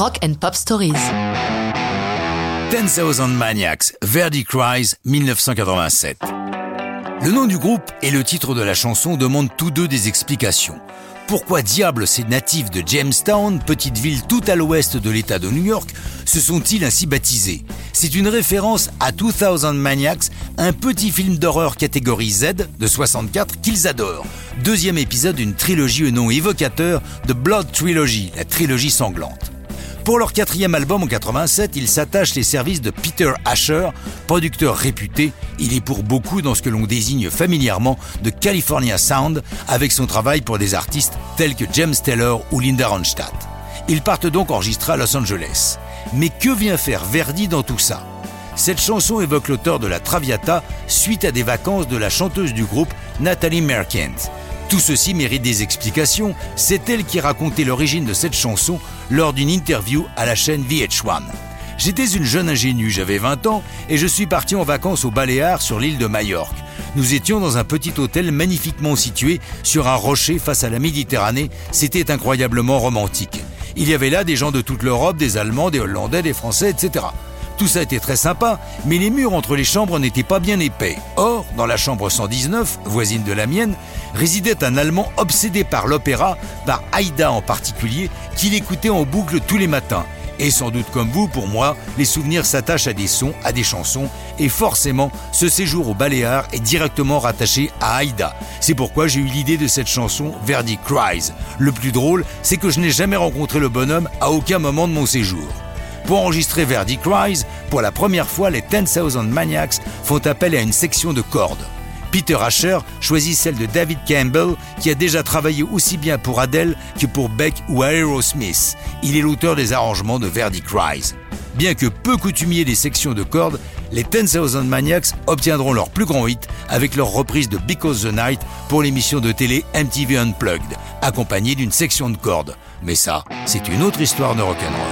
Rock and Pop Stories. 10,000 Maniacs, Verdi Cries, 1987. Le nom du groupe et le titre de la chanson demandent tous deux des explications. Pourquoi diable ces natifs de Jamestown, petite ville tout à l'ouest de l'État de New York, se sont-ils ainsi baptisés? C'est une référence à 2000 Maniacs, un petit film d'horreur catégorie Z de 64 qu'ils adorent. Deuxième épisode d'une trilogie au nom évocateur de Blood Trilogy, la trilogie sanglante. Pour leur quatrième album en 87, ils s'attachent les services de Peter Asher, producteur réputé. Il est pour beaucoup dans ce que l'on désigne familièrement de California Sound, avec son travail pour des artistes tels que James Taylor ou Linda Ronstadt. Ils partent donc enregistrer à Los Angeles. Mais que vient faire Verdi dans tout ça? Cette chanson évoque l'auteur de la Traviata suite à des vacances de la chanteuse du groupe Nathalie Merkent. Tout ceci mérite des explications. C'est elle qui racontait l'origine de cette chanson lors d'une interview à la chaîne VH1. J'étais une jeune ingénue, j'avais 20 ans, et je suis parti en vacances au Baléares sur l'île de Majorque. Nous étions dans un petit hôtel magnifiquement situé sur un rocher face à la Méditerranée. C'était incroyablement romantique. Il y avait là des gens de toute l'Europe, des Allemands, des Hollandais, des Français, etc. Tout ça était très sympa, mais les murs entre les chambres n'étaient pas bien épais. Or, dans la chambre 119, voisine de la mienne, résidait un Allemand obsédé par l'opéra, par Haïda en particulier, qu'il écoutait en boucle tous les matins. Et sans doute comme vous, pour moi, les souvenirs s'attachent à des sons, à des chansons, et forcément, ce séjour au Baléares est directement rattaché à Haïda. C'est pourquoi j'ai eu l'idée de cette chanson Verdi Cries. Le plus drôle, c'est que je n'ai jamais rencontré le bonhomme à aucun moment de mon séjour. Pour enregistrer Verdi Cries, pour la première fois, les 10,000 Maniacs font appel à une section de cordes. Peter Asher choisit celle de David Campbell, qui a déjà travaillé aussi bien pour Adele que pour Beck ou Aerosmith. Il est l'auteur des arrangements de Verdi Cries. Bien que peu coutumiers des sections de cordes, les 10,000 Maniacs obtiendront leur plus grand hit avec leur reprise de Because the Night pour l'émission de télé MTV Unplugged, accompagnée d'une section de cordes. Mais ça, c'est une autre histoire de rock'n'roll.